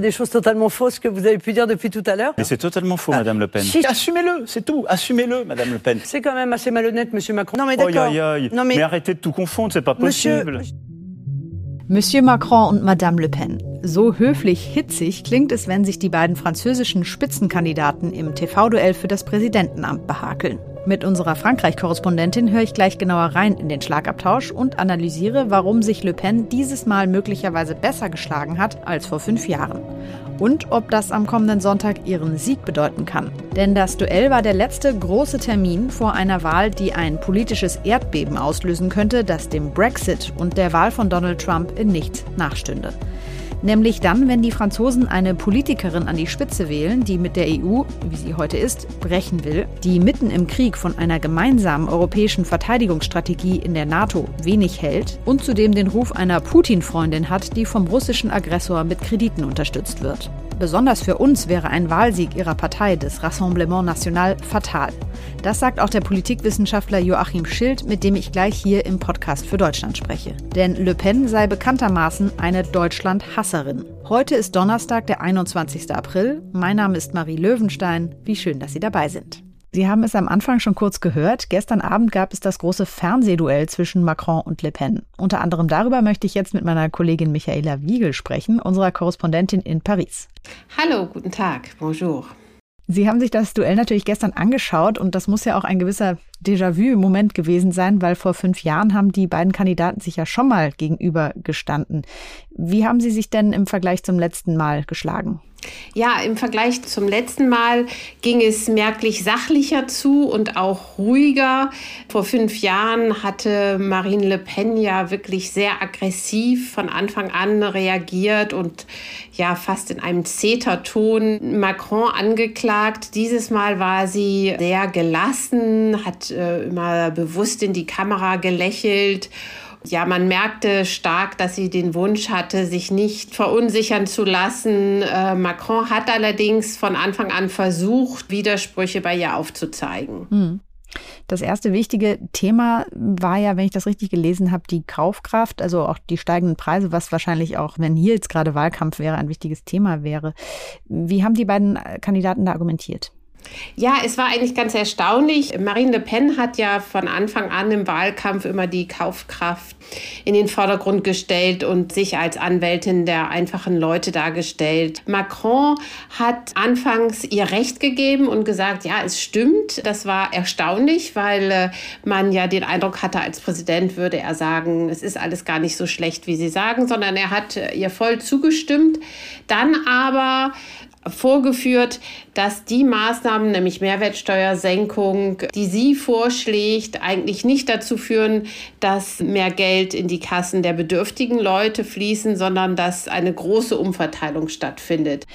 des choses totalement fausses que vous avez pu dire depuis tout à l'heure. Mais c'est totalement faux, Madame Le Pen. Si. Assumez-le, c'est tout. Assumez-le, Madame Le Pen. C'est quand même assez malhonnête, Monsieur Macron. Non mais d'accord. Mais... mais... arrêtez de tout confondre, c'est pas possible. Monsieur... Monsieur Macron Madame Le Pen. So höflich hitzig klingt es, wenn sich die beiden französischen Spitzenkandidaten im TV-Duell für das Präsidentenamt behakeln. Mit unserer Frankreich-Korrespondentin höre ich gleich genauer rein in den Schlagabtausch und analysiere, warum sich Le Pen dieses Mal möglicherweise besser geschlagen hat als vor fünf Jahren. Und ob das am kommenden Sonntag ihren Sieg bedeuten kann. Denn das Duell war der letzte große Termin vor einer Wahl, die ein politisches Erdbeben auslösen könnte, das dem Brexit und der Wahl von Donald Trump in nichts nachstünde. Nämlich dann, wenn die Franzosen eine Politikerin an die Spitze wählen, die mit der EU, wie sie heute ist, brechen will, die mitten im Krieg von einer gemeinsamen europäischen Verteidigungsstrategie in der NATO wenig hält und zudem den Ruf einer Putin-Freundin hat, die vom russischen Aggressor mit Krediten unterstützt wird. Besonders für uns wäre ein Wahlsieg ihrer Partei, des Rassemblement National, fatal. Das sagt auch der Politikwissenschaftler Joachim Schild, mit dem ich gleich hier im Podcast für Deutschland spreche. Denn Le Pen sei bekanntermaßen eine Deutschland-Hasserin. Heute ist Donnerstag, der 21. April. Mein Name ist Marie Löwenstein. Wie schön, dass Sie dabei sind. Sie haben es am Anfang schon kurz gehört. Gestern Abend gab es das große Fernsehduell zwischen Macron und Le Pen. Unter anderem darüber möchte ich jetzt mit meiner Kollegin Michaela Wiegel sprechen, unserer Korrespondentin in Paris. Hallo, guten Tag. Bonjour. Sie haben sich das Duell natürlich gestern angeschaut und das muss ja auch ein gewisser Déjà-vu-Moment gewesen sein, weil vor fünf Jahren haben die beiden Kandidaten sich ja schon mal gegenüber gestanden. Wie haben Sie sich denn im Vergleich zum letzten Mal geschlagen? Ja, im Vergleich zum letzten Mal ging es merklich sachlicher zu und auch ruhiger. Vor fünf Jahren hatte Marine Le Pen ja wirklich sehr aggressiv von Anfang an reagiert und ja fast in einem Zeterton Macron angeklagt. Dieses Mal war sie sehr gelassen, hat äh, immer bewusst in die Kamera gelächelt ja, man merkte stark, dass sie den Wunsch hatte, sich nicht verunsichern zu lassen. Äh, Macron hat allerdings von Anfang an versucht, Widersprüche bei ihr aufzuzeigen. Hm. Das erste wichtige Thema war ja, wenn ich das richtig gelesen habe, die Kaufkraft, also auch die steigenden Preise, was wahrscheinlich auch, wenn hier jetzt gerade Wahlkampf wäre, ein wichtiges Thema wäre. Wie haben die beiden Kandidaten da argumentiert? Ja, es war eigentlich ganz erstaunlich. Marine Le Pen hat ja von Anfang an im Wahlkampf immer die Kaufkraft in den Vordergrund gestellt und sich als Anwältin der einfachen Leute dargestellt. Macron hat anfangs ihr Recht gegeben und gesagt, ja, es stimmt. Das war erstaunlich, weil äh, man ja den Eindruck hatte, als Präsident würde er sagen, es ist alles gar nicht so schlecht, wie Sie sagen, sondern er hat äh, ihr voll zugestimmt. Dann aber vorgeführt, dass die Maßnahmen, nämlich Mehrwertsteuersenkung, die sie vorschlägt, eigentlich nicht dazu führen, dass mehr Geld in die Kassen der bedürftigen Leute fließen, sondern dass eine große Umverteilung stattfindet.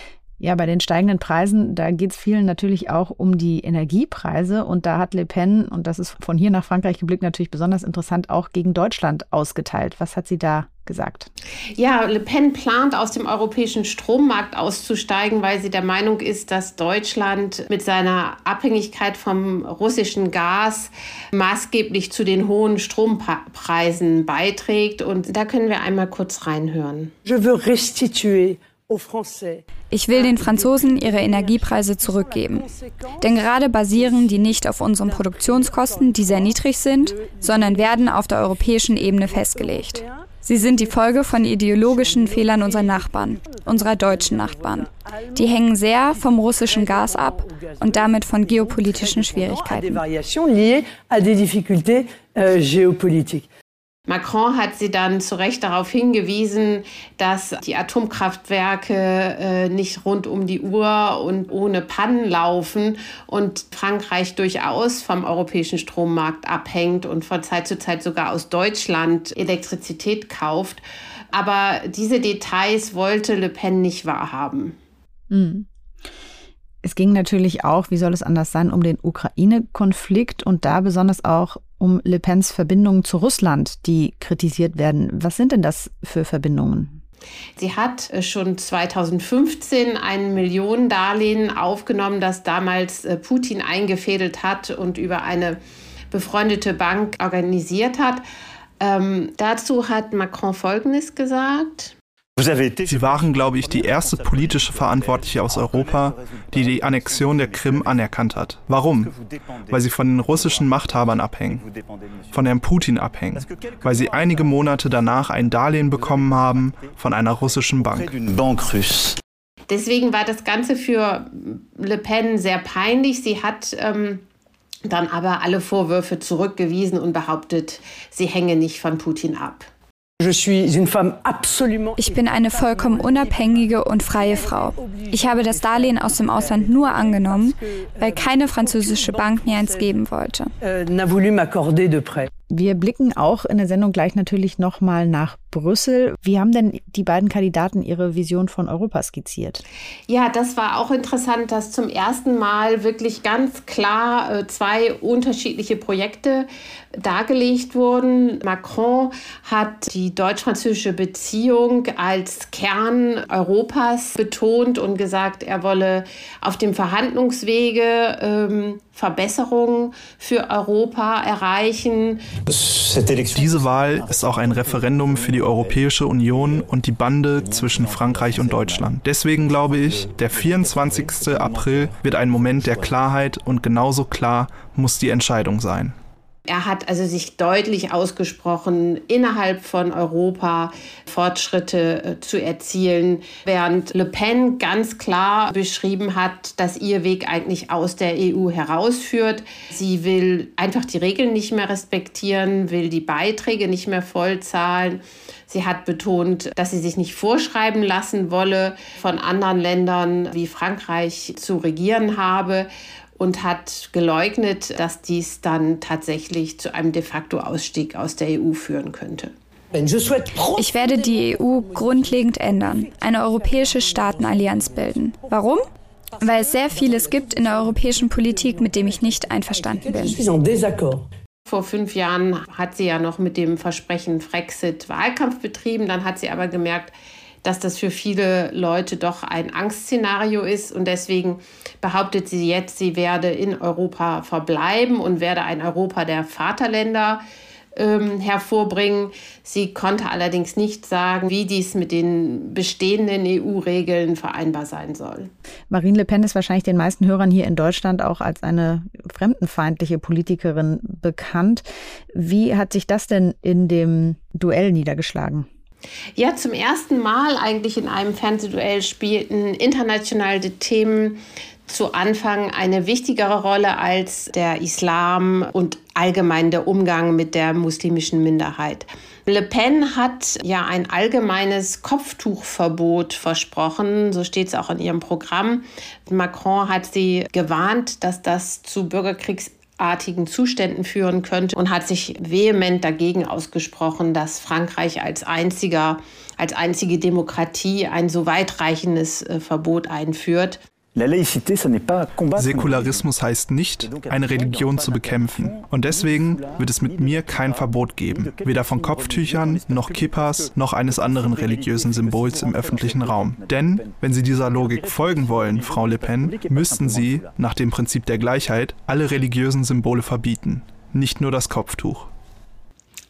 Ja, bei den steigenden Preisen, da geht es vielen natürlich auch um die Energiepreise. Und da hat Le Pen, und das ist von hier nach Frankreich geblickt natürlich besonders interessant, auch gegen Deutschland ausgeteilt. Was hat sie da gesagt? Ja, Le Pen plant aus dem europäischen Strommarkt auszusteigen, weil sie der Meinung ist, dass Deutschland mit seiner Abhängigkeit vom russischen Gas maßgeblich zu den hohen Strompreisen beiträgt. Und da können wir einmal kurz reinhören. Je veux restituer ich will den Franzosen ihre Energiepreise zurückgeben. Denn gerade basieren die nicht auf unseren Produktionskosten, die sehr niedrig sind, sondern werden auf der europäischen Ebene festgelegt. Sie sind die Folge von ideologischen Fehlern unserer Nachbarn, unserer deutschen Nachbarn. Die hängen sehr vom russischen Gas ab und damit von geopolitischen Schwierigkeiten. Macron hat sie dann zu Recht darauf hingewiesen, dass die Atomkraftwerke äh, nicht rund um die Uhr und ohne Pannen laufen und Frankreich durchaus vom europäischen Strommarkt abhängt und von Zeit zu Zeit sogar aus Deutschland Elektrizität kauft. Aber diese Details wollte Le Pen nicht wahrhaben. Mhm. Es ging natürlich auch, wie soll es anders sein, um den Ukraine-Konflikt und da besonders auch um Le Pens Verbindungen zu Russland, die kritisiert werden. Was sind denn das für Verbindungen? Sie hat äh, schon 2015 ein Millionendarlehen aufgenommen, das damals äh, Putin eingefädelt hat und über eine befreundete Bank organisiert hat. Ähm, dazu hat Macron Folgendes gesagt. Sie waren, glaube ich, die erste politische Verantwortliche aus Europa, die die Annexion der Krim anerkannt hat. Warum? Weil sie von den russischen Machthabern abhängen, von Herrn Putin abhängen, weil sie einige Monate danach ein Darlehen bekommen haben von einer russischen Bank. Deswegen war das Ganze für Le Pen sehr peinlich. Sie hat ähm, dann aber alle Vorwürfe zurückgewiesen und behauptet, sie hänge nicht von Putin ab. Ich bin eine vollkommen unabhängige und freie Frau. Ich habe das Darlehen aus dem Ausland nur angenommen, weil keine französische Bank mir eins geben wollte. Wir blicken auch in der Sendung gleich natürlich nochmal nach Brüssel. Wie haben denn die beiden Kandidaten ihre Vision von Europa skizziert? Ja, das war auch interessant, dass zum ersten Mal wirklich ganz klar äh, zwei unterschiedliche Projekte dargelegt wurden. Macron hat die deutsch-französische Beziehung als Kern Europas betont und gesagt, er wolle auf dem Verhandlungswege ähm, Verbesserungen für Europa erreichen. Diese Wahl ist auch ein Referendum für die Europäische Union und die Bande zwischen Frankreich und Deutschland. Deswegen glaube ich, der 24. April wird ein Moment der Klarheit und genauso klar muss die Entscheidung sein. Er hat also sich deutlich ausgesprochen, innerhalb von Europa Fortschritte äh, zu erzielen, während Le Pen ganz klar beschrieben hat, dass ihr Weg eigentlich aus der EU herausführt. Sie will einfach die Regeln nicht mehr respektieren, will die Beiträge nicht mehr vollzahlen. Sie hat betont, dass sie sich nicht vorschreiben lassen wolle, von anderen Ländern wie Frankreich zu regieren habe und hat geleugnet, dass dies dann tatsächlich zu einem de facto Ausstieg aus der EU führen könnte. Ich werde die EU grundlegend ändern, eine europäische Staatenallianz bilden. Warum? Weil es sehr vieles gibt in der europäischen Politik, mit dem ich nicht einverstanden bin. Vor fünf Jahren hat sie ja noch mit dem Versprechen Frexit Wahlkampf betrieben. Dann hat sie aber gemerkt, dass das für viele Leute doch ein Angstszenario ist. Und deswegen behauptet sie jetzt, sie werde in Europa verbleiben und werde ein Europa der Vaterländer ähm, hervorbringen. Sie konnte allerdings nicht sagen, wie dies mit den bestehenden EU-Regeln vereinbar sein soll. Marine Le Pen ist wahrscheinlich den meisten Hörern hier in Deutschland auch als eine fremdenfeindliche Politikerin bekannt. Wie hat sich das denn in dem Duell niedergeschlagen? Ja, zum ersten Mal eigentlich in einem Fernsehduell spielten internationale Themen zu Anfang eine wichtigere Rolle als der Islam und allgemein der Umgang mit der muslimischen Minderheit. Le Pen hat ja ein allgemeines Kopftuchverbot versprochen, so steht es auch in ihrem Programm. Macron hat sie gewarnt, dass das zu Bürgerkriegs artigen Zuständen führen könnte und hat sich vehement dagegen ausgesprochen, dass Frankreich als einziger, als einzige Demokratie ein so weitreichendes äh, Verbot einführt. Säkularismus heißt nicht, eine Religion zu bekämpfen. Und deswegen wird es mit mir kein Verbot geben. Weder von Kopftüchern, noch Kippas, noch eines anderen religiösen Symbols im öffentlichen Raum. Denn, wenn Sie dieser Logik folgen wollen, Frau Le Pen, müssten Sie, nach dem Prinzip der Gleichheit, alle religiösen Symbole verbieten. Nicht nur das Kopftuch.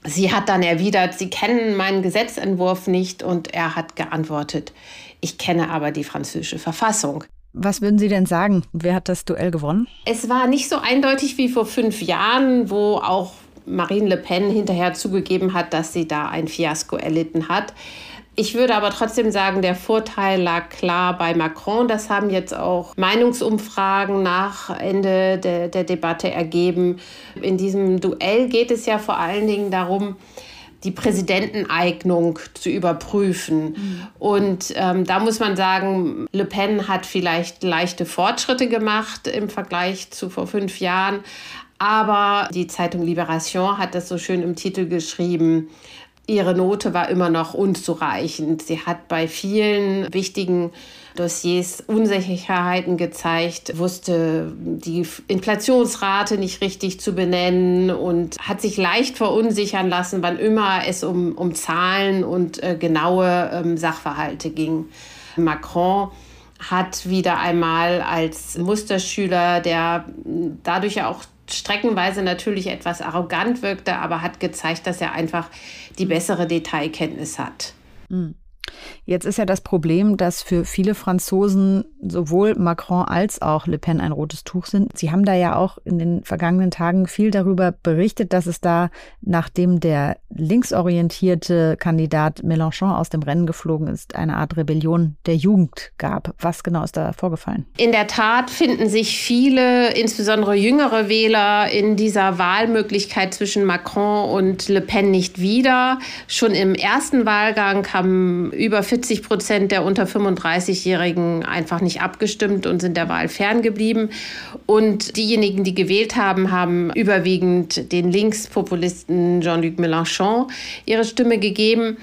Sie hat dann erwidert, Sie kennen meinen Gesetzentwurf nicht und er hat geantwortet, ich kenne aber die französische Verfassung. Was würden Sie denn sagen? Wer hat das Duell gewonnen? Es war nicht so eindeutig wie vor fünf Jahren, wo auch Marine Le Pen hinterher zugegeben hat, dass sie da ein Fiasko erlitten hat. Ich würde aber trotzdem sagen, der Vorteil lag klar bei Macron. Das haben jetzt auch Meinungsumfragen nach Ende der, der Debatte ergeben. In diesem Duell geht es ja vor allen Dingen darum, die Präsidenteneignung zu überprüfen. Mhm. Und ähm, da muss man sagen, Le Pen hat vielleicht leichte Fortschritte gemacht im Vergleich zu vor fünf Jahren. Aber die Zeitung Libération hat das so schön im Titel geschrieben. Ihre Note war immer noch unzureichend. Sie hat bei vielen wichtigen Dossiers Unsicherheiten gezeigt, wusste die Inflationsrate nicht richtig zu benennen und hat sich leicht verunsichern lassen, wann immer es um, um Zahlen und äh, genaue ähm, Sachverhalte ging. Macron hat wieder einmal als Musterschüler, der dadurch ja auch streckenweise natürlich etwas arrogant wirkte, aber hat gezeigt, dass er einfach die bessere Detailkenntnis hat. Mhm. Jetzt ist ja das Problem, dass für viele Franzosen sowohl Macron als auch Le Pen ein rotes Tuch sind. Sie haben da ja auch in den vergangenen Tagen viel darüber berichtet, dass es da, nachdem der linksorientierte Kandidat Mélenchon aus dem Rennen geflogen ist, eine Art Rebellion der Jugend gab. Was genau ist da vorgefallen? In der Tat finden sich viele, insbesondere jüngere Wähler, in dieser Wahlmöglichkeit zwischen Macron und Le Pen nicht wieder. Schon im ersten Wahlgang haben über 40 Prozent der unter 35-Jährigen einfach nicht abgestimmt und sind der Wahl ferngeblieben. Und diejenigen, die gewählt haben, haben überwiegend den Linkspopulisten Jean-Luc Mélenchon ihre Stimme gegeben.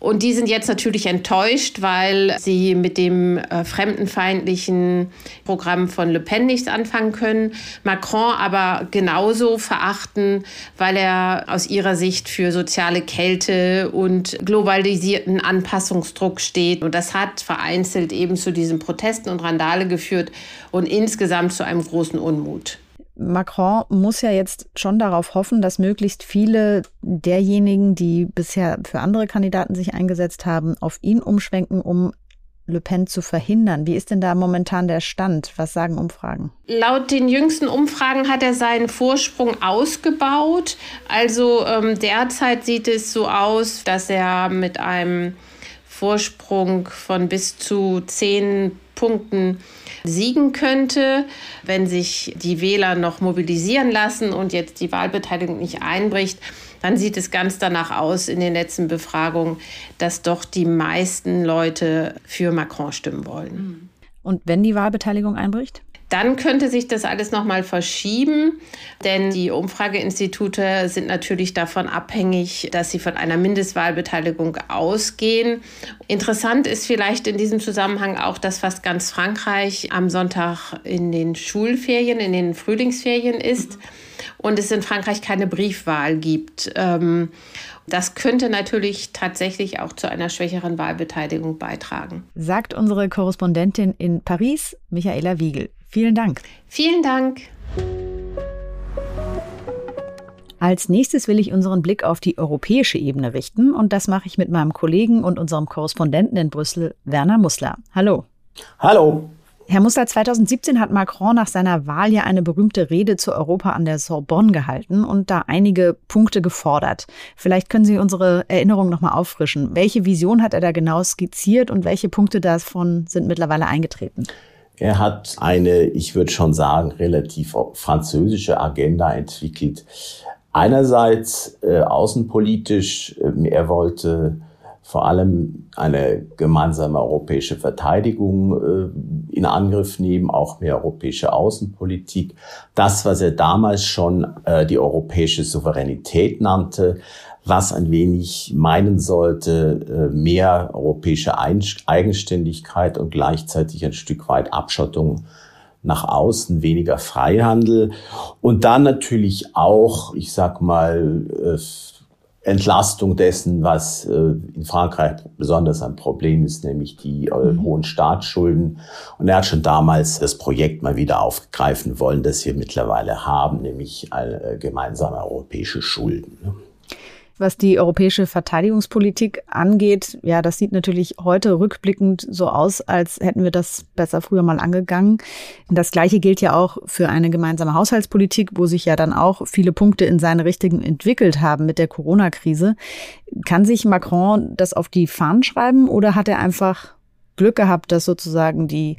Und die sind jetzt natürlich enttäuscht, weil sie mit dem äh, fremdenfeindlichen Programm von Le Pen nichts anfangen können. Macron aber genauso verachten, weil er aus ihrer Sicht für soziale Kälte und globalisierten Anpassungsdruck steht. Und das hat vereinzelt eben zu diesen Protesten und Randale geführt und insgesamt zu einem großen Unmut. Macron muss ja jetzt schon darauf hoffen, dass möglichst viele derjenigen, die bisher für andere Kandidaten sich eingesetzt haben, auf ihn umschwenken, um Le Pen zu verhindern. Wie ist denn da momentan der Stand? Was sagen Umfragen? Laut den jüngsten Umfragen hat er seinen Vorsprung ausgebaut. Also ähm, derzeit sieht es so aus, dass er mit einem Vorsprung von bis zu zehn Punkten siegen könnte, wenn sich die Wähler noch mobilisieren lassen und jetzt die Wahlbeteiligung nicht einbricht. Dann sieht es ganz danach aus in den letzten Befragungen, dass doch die meisten Leute für Macron stimmen wollen. Und wenn die Wahlbeteiligung einbricht? Dann könnte sich das alles nochmal verschieben, denn die Umfrageinstitute sind natürlich davon abhängig, dass sie von einer Mindestwahlbeteiligung ausgehen. Interessant ist vielleicht in diesem Zusammenhang auch, dass fast ganz Frankreich am Sonntag in den Schulferien, in den Frühlingsferien ist und es in Frankreich keine Briefwahl gibt. Ähm, das könnte natürlich tatsächlich auch zu einer schwächeren Wahlbeteiligung beitragen. Sagt unsere Korrespondentin in Paris, Michaela Wiegel. Vielen Dank. Vielen Dank. Als nächstes will ich unseren Blick auf die europäische Ebene richten und das mache ich mit meinem Kollegen und unserem Korrespondenten in Brüssel, Werner Mussler. Hallo. Hallo. Herr Muster, 2017 hat Macron nach seiner Wahl ja eine berühmte Rede zu Europa an der Sorbonne gehalten und da einige Punkte gefordert. Vielleicht können Sie unsere Erinnerung nochmal auffrischen. Welche Vision hat er da genau skizziert und welche Punkte davon sind mittlerweile eingetreten? Er hat eine, ich würde schon sagen, relativ französische Agenda entwickelt. Einerseits äh, außenpolitisch, äh, er wollte vor allem eine gemeinsame europäische Verteidigung äh, in Angriff nehmen, auch mehr europäische Außenpolitik. Das, was er damals schon äh, die europäische Souveränität nannte, was ein wenig meinen sollte, äh, mehr europäische Eigenständigkeit und gleichzeitig ein Stück weit Abschottung nach außen, weniger Freihandel und dann natürlich auch, ich sag mal, äh, Entlastung dessen, was äh, in Frankreich besonders ein Problem ist, nämlich die mhm. hohen Staatsschulden. Und er hat schon damals das Projekt mal wieder aufgreifen wollen, das wir mittlerweile haben, nämlich gemeinsame europäische Schulden. Was die europäische Verteidigungspolitik angeht, ja, das sieht natürlich heute rückblickend so aus, als hätten wir das besser früher mal angegangen. Das Gleiche gilt ja auch für eine gemeinsame Haushaltspolitik, wo sich ja dann auch viele Punkte in seine Richtung entwickelt haben mit der Corona-Krise. Kann sich Macron das auf die Fahnen schreiben oder hat er einfach Glück gehabt, dass sozusagen die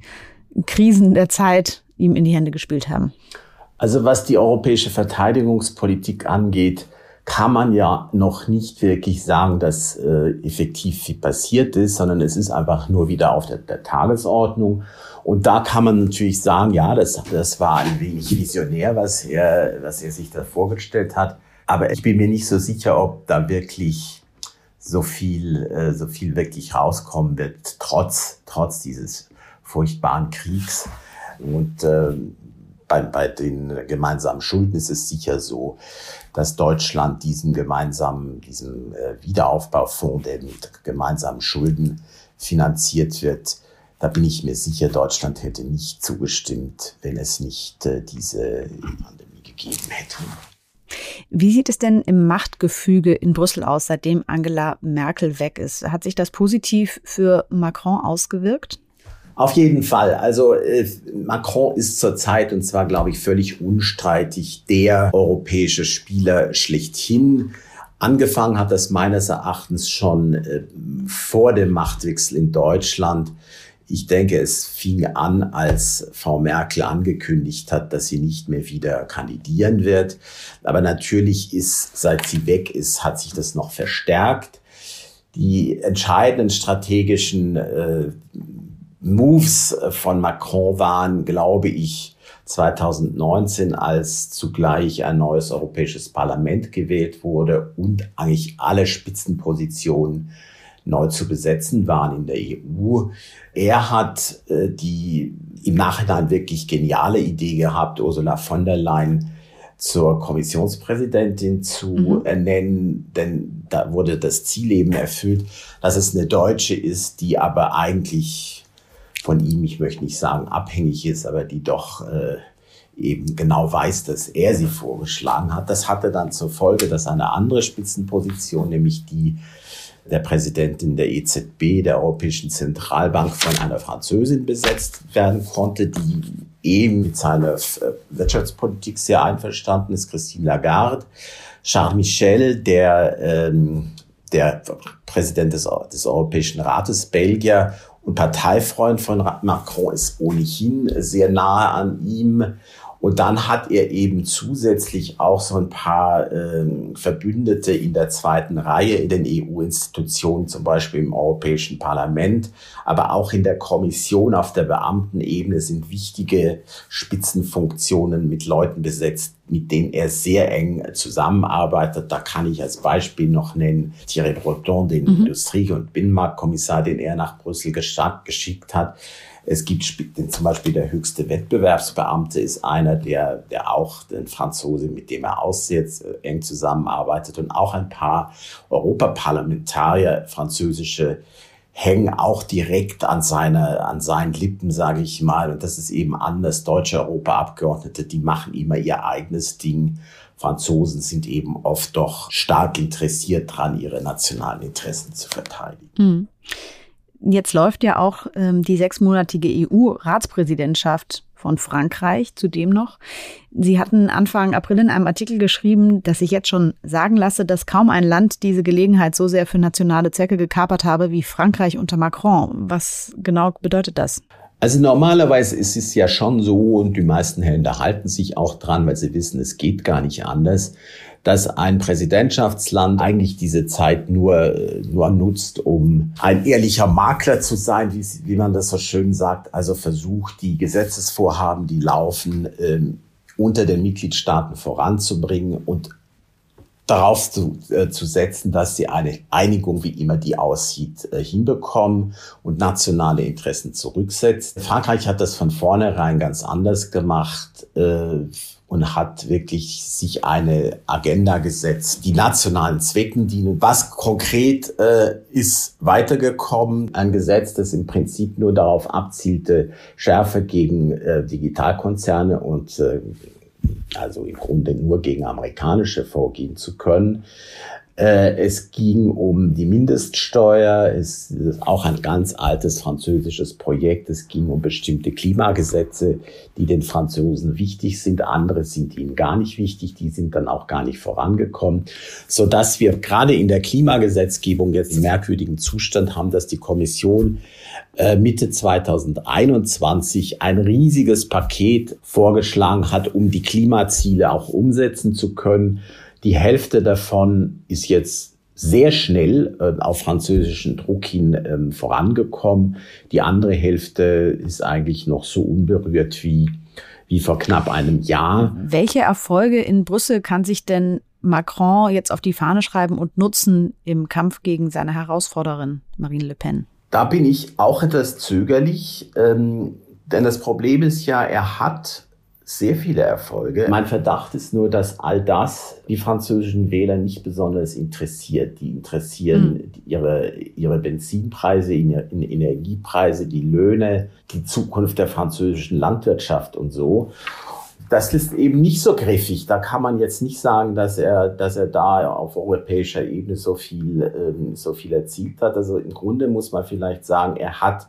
Krisen der Zeit ihm in die Hände gespielt haben? Also was die europäische Verteidigungspolitik angeht, kann man ja noch nicht wirklich sagen, dass äh, effektiv viel passiert ist, sondern es ist einfach nur wieder auf der, der Tagesordnung. Und da kann man natürlich sagen, ja, das, das war ein wenig visionär, was er, was er sich da vorgestellt hat. Aber ich bin mir nicht so sicher, ob da wirklich so viel, äh, so viel wirklich rauskommen wird, trotz, trotz dieses furchtbaren Kriegs. Und äh, bei, bei den gemeinsamen Schulden ist es sicher so, dass Deutschland diesen gemeinsamen, diesem äh, Wiederaufbaufonds, der mit gemeinsamen Schulden finanziert wird, da bin ich mir sicher, Deutschland hätte nicht zugestimmt, wenn es nicht äh, diese Pandemie gegeben hätte. Wie sieht es denn im Machtgefüge in Brüssel aus, seitdem Angela Merkel weg ist? Hat sich das positiv für Macron ausgewirkt? Auf jeden Fall. Also äh, Macron ist zurzeit, und zwar glaube ich völlig unstreitig, der europäische Spieler schlechthin. Angefangen hat das meines Erachtens schon äh, vor dem Machtwechsel in Deutschland. Ich denke, es fing an, als Frau Merkel angekündigt hat, dass sie nicht mehr wieder kandidieren wird. Aber natürlich ist, seit sie weg ist, hat sich das noch verstärkt. Die entscheidenden strategischen äh, Moves von Macron waren, glaube ich, 2019, als zugleich ein neues Europäisches Parlament gewählt wurde und eigentlich alle Spitzenpositionen neu zu besetzen waren in der EU. Er hat äh, die im Nachhinein wirklich geniale Idee gehabt, Ursula von der Leyen zur Kommissionspräsidentin zu mhm. ernennen, denn da wurde das Ziel eben erfüllt, dass es eine Deutsche ist, die aber eigentlich von ihm, ich möchte nicht sagen abhängig ist, aber die doch äh, eben genau weiß, dass er sie vorgeschlagen hat. Das hatte dann zur Folge, dass eine andere Spitzenposition, nämlich die der Präsidentin der EZB, der Europäischen Zentralbank, von einer Französin besetzt werden konnte, die eben mit seiner Wirtschaftspolitik sehr einverstanden ist, Christine Lagarde. Charles Michel, der, ähm, der Präsident des, des Europäischen Rates, Belgier und Parteifreund von Macron ist ohnehin sehr nahe an ihm. Und dann hat er eben zusätzlich auch so ein paar äh, Verbündete in der zweiten Reihe in den EU-Institutionen, zum Beispiel im Europäischen Parlament, aber auch in der Kommission auf der Beamtenebene sind wichtige Spitzenfunktionen mit Leuten besetzt, mit denen er sehr eng zusammenarbeitet. Da kann ich als Beispiel noch nennen Thierry Breton, den mhm. Industrie- und Binnenmarktkommissar, den er nach Brüssel geschickt hat. Es gibt zum Beispiel der höchste Wettbewerbsbeamte ist einer, der, der auch den Franzose, mit dem er aussetzt, äh, eng zusammenarbeitet und auch ein paar Europaparlamentarier, französische, hängen auch direkt an seine, an seinen Lippen, sage ich mal. Und das ist eben anders. Deutsche Europaabgeordnete, die machen immer ihr eigenes Ding. Franzosen sind eben oft doch stark interessiert dran, ihre nationalen Interessen zu verteidigen. Mhm. Jetzt läuft ja auch ähm, die sechsmonatige EU-Ratspräsidentschaft von Frankreich zudem noch. Sie hatten Anfang April in einem Artikel geschrieben, dass ich jetzt schon sagen lasse, dass kaum ein Land diese Gelegenheit so sehr für nationale Zwecke gekapert habe wie Frankreich unter Macron. Was genau bedeutet das? Also normalerweise ist es ja schon so und die meisten Länder halten sich auch dran, weil sie wissen, es geht gar nicht anders, dass ein Präsidentschaftsland eigentlich diese Zeit nur, nur nutzt, um ein ehrlicher Makler zu sein, wie, wie man das so schön sagt. Also versucht, die Gesetzesvorhaben, die laufen, ähm, unter den Mitgliedstaaten voranzubringen und darauf zu, äh, zu setzen, dass sie eine Einigung, wie immer die aussieht, äh, hinbekommen und nationale Interessen zurücksetzt. Frankreich hat das von vornherein ganz anders gemacht. Äh, und hat wirklich sich eine Agenda gesetzt, die nationalen Zwecken dienen. Was konkret äh, ist weitergekommen? Ein Gesetz, das im Prinzip nur darauf abzielte, Schärfe gegen äh, Digitalkonzerne und äh, also im Grunde nur gegen amerikanische vorgehen zu können. Äh, es ging um die Mindeststeuer. Es ist auch ein ganz altes französisches Projekt. Es ging um bestimmte Klimagesetze, die den Franzosen wichtig sind. Andere sind ihnen gar nicht wichtig. Die sind dann auch gar nicht vorangekommen, so dass wir gerade in der Klimagesetzgebung jetzt einen merkwürdigen Zustand haben, dass die Kommission äh, Mitte 2021 ein riesiges Paket vorgeschlagen hat, um die Klimaziele auch umsetzen zu können. Die Hälfte davon ist jetzt sehr schnell äh, auf französischen Druck hin ähm, vorangekommen. Die andere Hälfte ist eigentlich noch so unberührt wie, wie vor knapp einem Jahr. Welche Erfolge in Brüssel kann sich denn Macron jetzt auf die Fahne schreiben und nutzen im Kampf gegen seine Herausforderin Marine Le Pen? Da bin ich auch etwas zögerlich, ähm, denn das Problem ist ja, er hat sehr viele Erfolge. Mein Verdacht ist nur, dass all das die französischen Wähler nicht besonders interessiert. Die interessieren mhm. ihre, ihre Benzinpreise, ihre Energiepreise, die Löhne, die Zukunft der französischen Landwirtschaft und so. das ist eben nicht so griffig. Da kann man jetzt nicht sagen, dass er, dass er da auf europäischer Ebene so viel, ähm, so viel erzielt hat. Also im Grunde muss man vielleicht sagen, er hat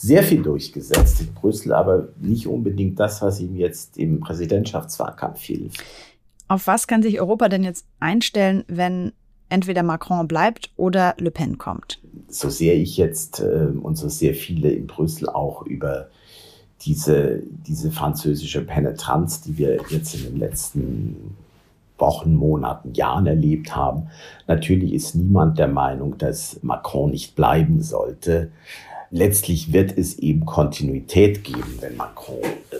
sehr viel durchgesetzt in Brüssel, aber nicht unbedingt das, was ihm jetzt im Präsidentschaftswahlkampf hilft. Auf was kann sich Europa denn jetzt einstellen, wenn entweder Macron bleibt oder Le Pen kommt? So sehr ich jetzt äh, und so sehr viele in Brüssel auch über diese, diese französische Penetranz, die wir jetzt in den letzten Wochen, Monaten, Jahren erlebt haben. Natürlich ist niemand der Meinung, dass Macron nicht bleiben sollte letztlich wird es eben Kontinuität geben, wenn Macron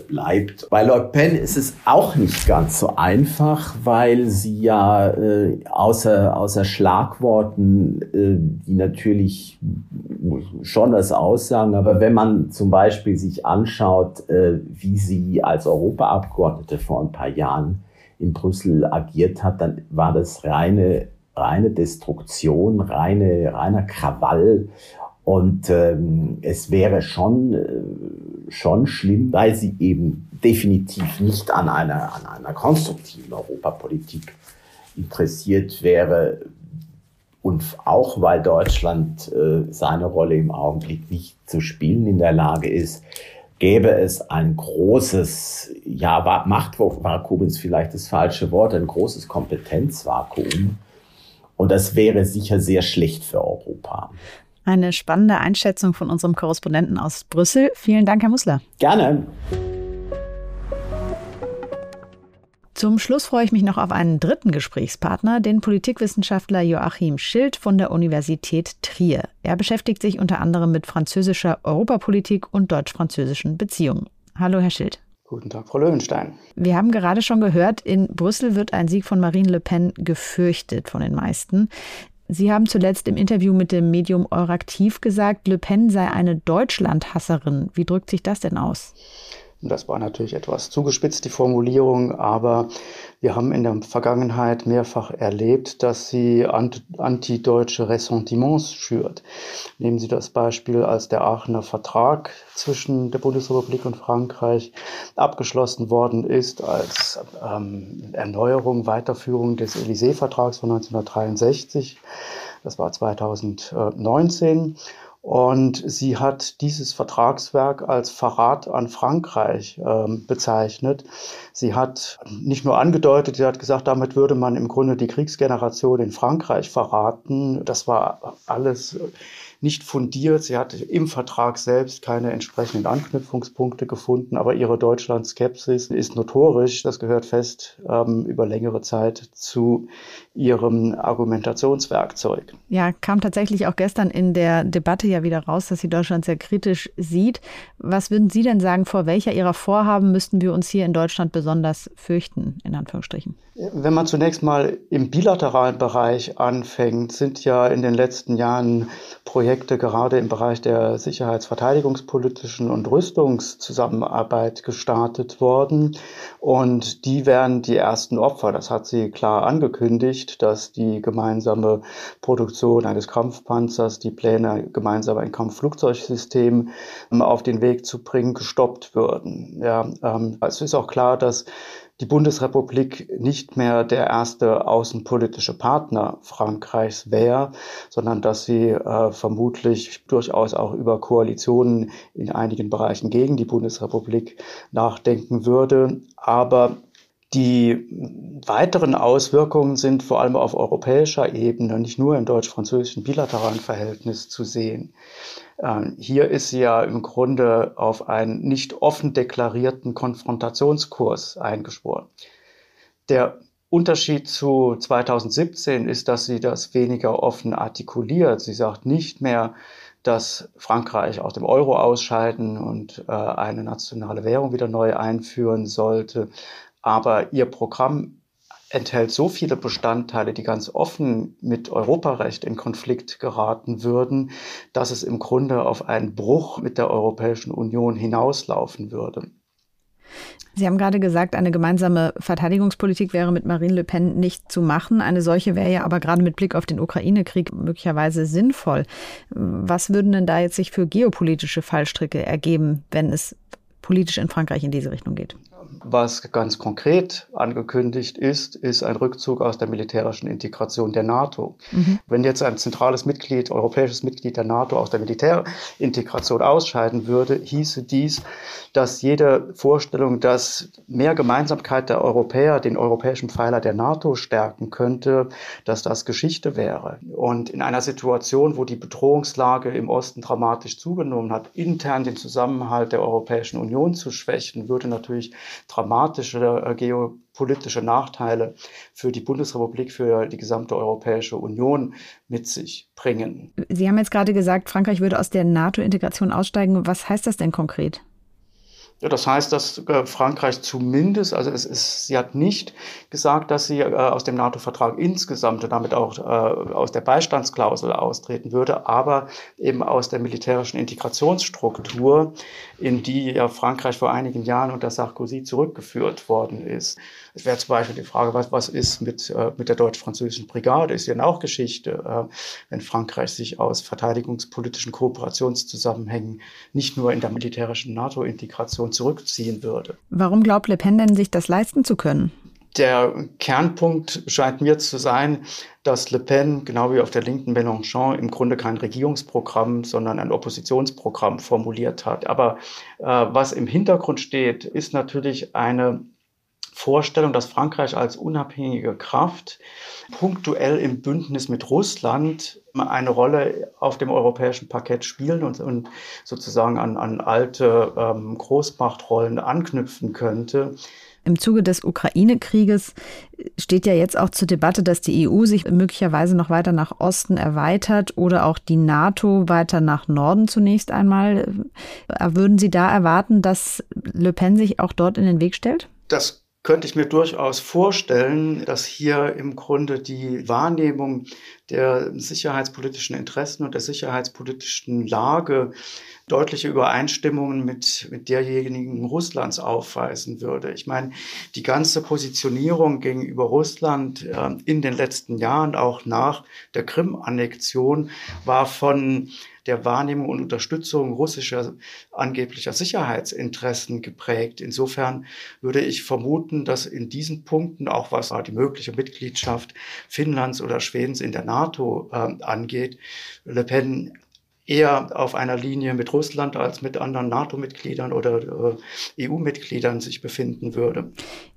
bleibt. Bei Le Pen ist es auch nicht ganz so einfach, weil sie ja äh, außer, außer Schlagworten, äh, die natürlich schon was aussagen, aber wenn man zum Beispiel sich anschaut, äh, wie sie als Europaabgeordnete vor ein paar Jahren in Brüssel agiert hat, dann war das reine reine Destruktion, reine, reiner Krawall und ähm, es wäre schon, äh, schon schlimm, weil sie eben definitiv nicht an einer, an einer konstruktiven Europapolitik interessiert wäre. Und auch weil Deutschland äh, seine Rolle im Augenblick nicht zu spielen in der Lage ist, gäbe es ein großes, ja, Machtvakuum ist vielleicht das falsche Wort, ein großes Kompetenzvakuum. Und das wäre sicher sehr schlecht für Europa. Eine spannende Einschätzung von unserem Korrespondenten aus Brüssel. Vielen Dank, Herr Mussler. Gerne. Zum Schluss freue ich mich noch auf einen dritten Gesprächspartner, den Politikwissenschaftler Joachim Schild von der Universität Trier. Er beschäftigt sich unter anderem mit französischer Europapolitik und deutsch-französischen Beziehungen. Hallo, Herr Schild. Guten Tag, Frau Löwenstein. Wir haben gerade schon gehört, in Brüssel wird ein Sieg von Marine Le Pen gefürchtet von den meisten. Sie haben zuletzt im Interview mit dem Medium Euraktiv gesagt, Le Pen sei eine Deutschlandhasserin. Wie drückt sich das denn aus? Das war natürlich etwas zugespitzt, die Formulierung, aber wir haben in der Vergangenheit mehrfach erlebt, dass sie antideutsche Ressentiments schürt. Nehmen Sie das Beispiel, als der Aachener Vertrag zwischen der Bundesrepublik und Frankreich abgeschlossen worden ist, als ähm, Erneuerung, Weiterführung des Élysée-Vertrags von 1963. Das war 2019. Und sie hat dieses Vertragswerk als Verrat an Frankreich ähm, bezeichnet. Sie hat nicht nur angedeutet, sie hat gesagt, damit würde man im Grunde die Kriegsgeneration in Frankreich verraten. Das war alles nicht fundiert. Sie hat im Vertrag selbst keine entsprechenden Anknüpfungspunkte gefunden, aber ihre Deutschland-Skepsis ist notorisch. Das gehört fest ähm, über längere Zeit zu ihrem Argumentationswerkzeug. Ja, kam tatsächlich auch gestern in der Debatte ja wieder raus, dass sie Deutschland sehr kritisch sieht. Was würden Sie denn sagen, vor welcher Ihrer Vorhaben müssten wir uns hier in Deutschland besonders fürchten, in Anführungsstrichen? Wenn man zunächst mal im bilateralen Bereich anfängt, sind ja in den letzten Jahren Projekte gerade im Bereich der sicherheitsverteidigungspolitischen und Rüstungszusammenarbeit gestartet worden. Und die wären die ersten Opfer. Das hat sie klar angekündigt, dass die gemeinsame Produktion eines Kampfpanzers, die Pläne, gemeinsam ein Kampfflugzeugsystem ähm, auf den Weg zu bringen, gestoppt würden. Ja, ähm, es ist auch klar, dass die Bundesrepublik nicht mehr der erste außenpolitische Partner Frankreichs wäre, sondern dass sie äh, vermutlich durchaus auch über Koalitionen in einigen Bereichen gegen die Bundesrepublik nachdenken würde. Aber die weiteren Auswirkungen sind vor allem auf europäischer Ebene, nicht nur im deutsch-französischen bilateralen Verhältnis zu sehen. Ähm, hier ist sie ja im Grunde auf einen nicht offen deklarierten Konfrontationskurs eingeschworen. Der Unterschied zu 2017 ist, dass sie das weniger offen artikuliert. Sie sagt nicht mehr, dass Frankreich aus dem Euro ausscheiden und äh, eine nationale Währung wieder neu einführen sollte. Aber ihr Programm enthält so viele Bestandteile, die ganz offen mit Europarecht in Konflikt geraten würden, dass es im Grunde auf einen Bruch mit der Europäischen Union hinauslaufen würde. Sie haben gerade gesagt, eine gemeinsame Verteidigungspolitik wäre mit Marine Le Pen nicht zu machen. Eine solche wäre ja aber gerade mit Blick auf den Ukraine-Krieg möglicherweise sinnvoll. Was würden denn da jetzt sich für geopolitische Fallstricke ergeben, wenn es politisch in Frankreich in diese Richtung geht. Was ganz konkret angekündigt ist, ist ein Rückzug aus der militärischen Integration der NATO. Mhm. Wenn jetzt ein zentrales Mitglied, europäisches Mitglied der NATO aus der Militärintegration ausscheiden würde, hieße dies, dass jede Vorstellung, dass mehr Gemeinsamkeit der Europäer den europäischen Pfeiler der NATO stärken könnte, dass das Geschichte wäre. Und in einer Situation, wo die Bedrohungslage im Osten dramatisch zugenommen hat, intern den Zusammenhalt der Europäischen Union zu schwächen, würde natürlich dramatische äh, geopolitische Nachteile für die Bundesrepublik, für die gesamte Europäische Union mit sich bringen. Sie haben jetzt gerade gesagt, Frankreich würde aus der NATO-Integration aussteigen. Was heißt das denn konkret? Ja, das heißt, dass äh, Frankreich zumindest, also es ist, sie hat nicht gesagt, dass sie äh, aus dem NATO-Vertrag insgesamt und damit auch aus der Beistandsklausel austreten würde, aber eben aus der militärischen Integrationsstruktur, in die ja Frankreich vor einigen Jahren unter Sarkozy zurückgeführt worden ist. Es wäre zum Beispiel die Frage, was, was ist mit, äh, mit der deutsch-französischen Brigade? Ist ja auch Geschichte, äh, wenn Frankreich sich aus verteidigungspolitischen Kooperationszusammenhängen nicht nur in der militärischen NATO-Integration zurückziehen würde. Warum glaubt Le Pen denn, sich das leisten zu können? Der Kernpunkt scheint mir zu sein, dass Le Pen, genau wie auf der linken Mélenchon, im Grunde kein Regierungsprogramm, sondern ein Oppositionsprogramm formuliert hat. Aber äh, was im Hintergrund steht, ist natürlich eine Vorstellung, dass Frankreich als unabhängige Kraft punktuell im Bündnis mit Russland eine Rolle auf dem europäischen Parkett spielen und, und sozusagen an, an alte ähm, Großmachtrollen anknüpfen könnte. Im Zuge des Ukraine-Krieges steht ja jetzt auch zur Debatte, dass die EU sich möglicherweise noch weiter nach Osten erweitert oder auch die NATO weiter nach Norden zunächst einmal. Würden Sie da erwarten, dass Le Pen sich auch dort in den Weg stellt? Das könnte ich mir durchaus vorstellen, dass hier im Grunde die Wahrnehmung der sicherheitspolitischen Interessen und der sicherheitspolitischen Lage deutliche Übereinstimmungen mit, mit derjenigen Russlands aufweisen würde. Ich meine, die ganze Positionierung gegenüber Russland äh, in den letzten Jahren, auch nach der Krim-Annexion, war von der Wahrnehmung und Unterstützung russischer angeblicher Sicherheitsinteressen geprägt. Insofern würde ich vermuten, dass in diesen Punkten, auch was die mögliche Mitgliedschaft Finnlands oder Schwedens in der NATO äh, angeht, Le Pen eher auf einer Linie mit Russland als mit anderen NATO-Mitgliedern oder äh, EU-Mitgliedern sich befinden würde.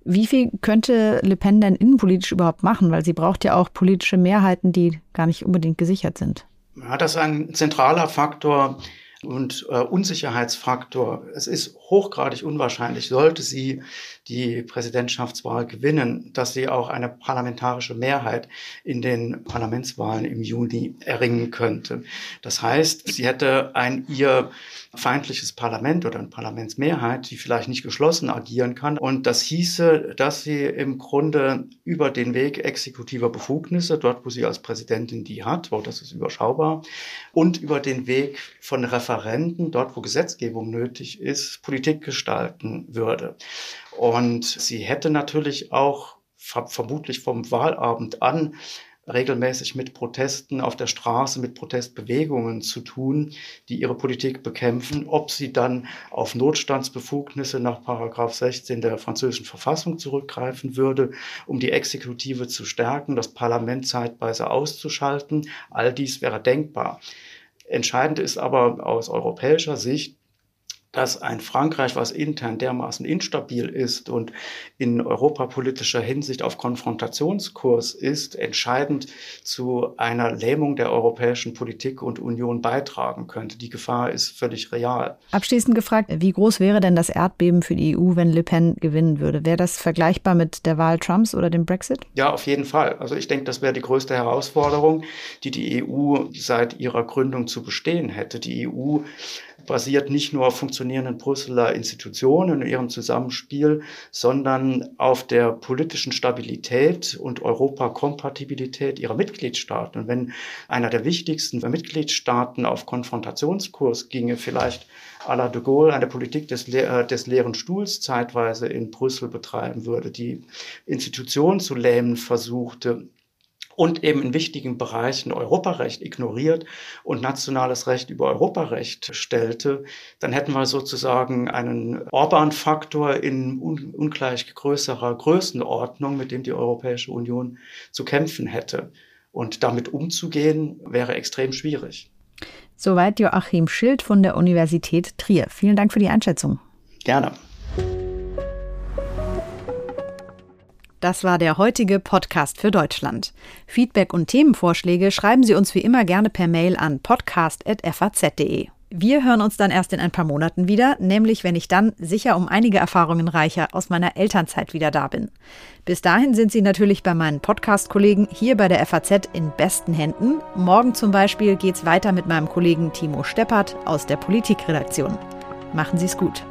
Wie viel könnte Le Pen denn innenpolitisch überhaupt machen? Weil sie braucht ja auch politische Mehrheiten, die gar nicht unbedingt gesichert sind. Ja, das ist ein zentraler Faktor und äh, Unsicherheitsfaktor. Es ist hochgradig unwahrscheinlich, sollte sie die Präsidentschaftswahl gewinnen, dass sie auch eine parlamentarische Mehrheit in den Parlamentswahlen im Juni erringen könnte. Das heißt, sie hätte ein ihr feindliches Parlament oder eine Parlamentsmehrheit, die vielleicht nicht geschlossen agieren kann. Und das hieße, dass sie im Grunde über den Weg exekutiver Befugnisse, dort wo sie als Präsidentin die hat, wo das ist überschaubar, und über den Weg von Referenten, dort wo Gesetzgebung nötig ist, Politik gestalten würde. Und sie hätte natürlich auch vermutlich vom Wahlabend an regelmäßig mit Protesten auf der Straße, mit Protestbewegungen zu tun, die ihre Politik bekämpfen. Ob sie dann auf Notstandsbefugnisse nach Paragraph 16 der französischen Verfassung zurückgreifen würde, um die Exekutive zu stärken, das Parlament zeitweise auszuschalten, all dies wäre denkbar. Entscheidend ist aber aus europäischer Sicht, dass ein Frankreich, was intern dermaßen instabil ist und in europapolitischer Hinsicht auf Konfrontationskurs ist, entscheidend zu einer Lähmung der europäischen Politik und Union beitragen könnte. Die Gefahr ist völlig real. Abschließend gefragt, wie groß wäre denn das Erdbeben für die EU, wenn Le Pen gewinnen würde? Wäre das vergleichbar mit der Wahl Trumps oder dem Brexit? Ja, auf jeden Fall. Also ich denke, das wäre die größte Herausforderung, die die EU seit ihrer Gründung zu bestehen hätte. Die EU basiert nicht nur auf funktionierenden Brüsseler Institutionen und ihrem Zusammenspiel, sondern auf der politischen Stabilität und Europakompatibilität ihrer Mitgliedstaaten. Und wenn einer der wichtigsten Mitgliedstaaten auf Konfrontationskurs ginge, vielleicht à la de Gaulle eine Politik des, Le äh, des leeren Stuhls zeitweise in Brüssel betreiben würde, die Institutionen zu lähmen versuchte, und eben in wichtigen Bereichen Europarecht ignoriert und nationales Recht über Europarecht stellte, dann hätten wir sozusagen einen Orban-Faktor in un ungleich größerer Größenordnung, mit dem die Europäische Union zu kämpfen hätte. Und damit umzugehen, wäre extrem schwierig. Soweit Joachim Schild von der Universität Trier. Vielen Dank für die Einschätzung. Gerne. Das war der heutige Podcast für Deutschland. Feedback und Themenvorschläge schreiben Sie uns wie immer gerne per Mail an podcast.faz.de. Wir hören uns dann erst in ein paar Monaten wieder, nämlich wenn ich dann sicher um einige Erfahrungen reicher aus meiner Elternzeit wieder da bin. Bis dahin sind Sie natürlich bei meinen Podcast-Kollegen hier bei der FAZ in besten Händen. Morgen zum Beispiel geht's weiter mit meinem Kollegen Timo Steppert aus der Politikredaktion. Machen Sie es gut.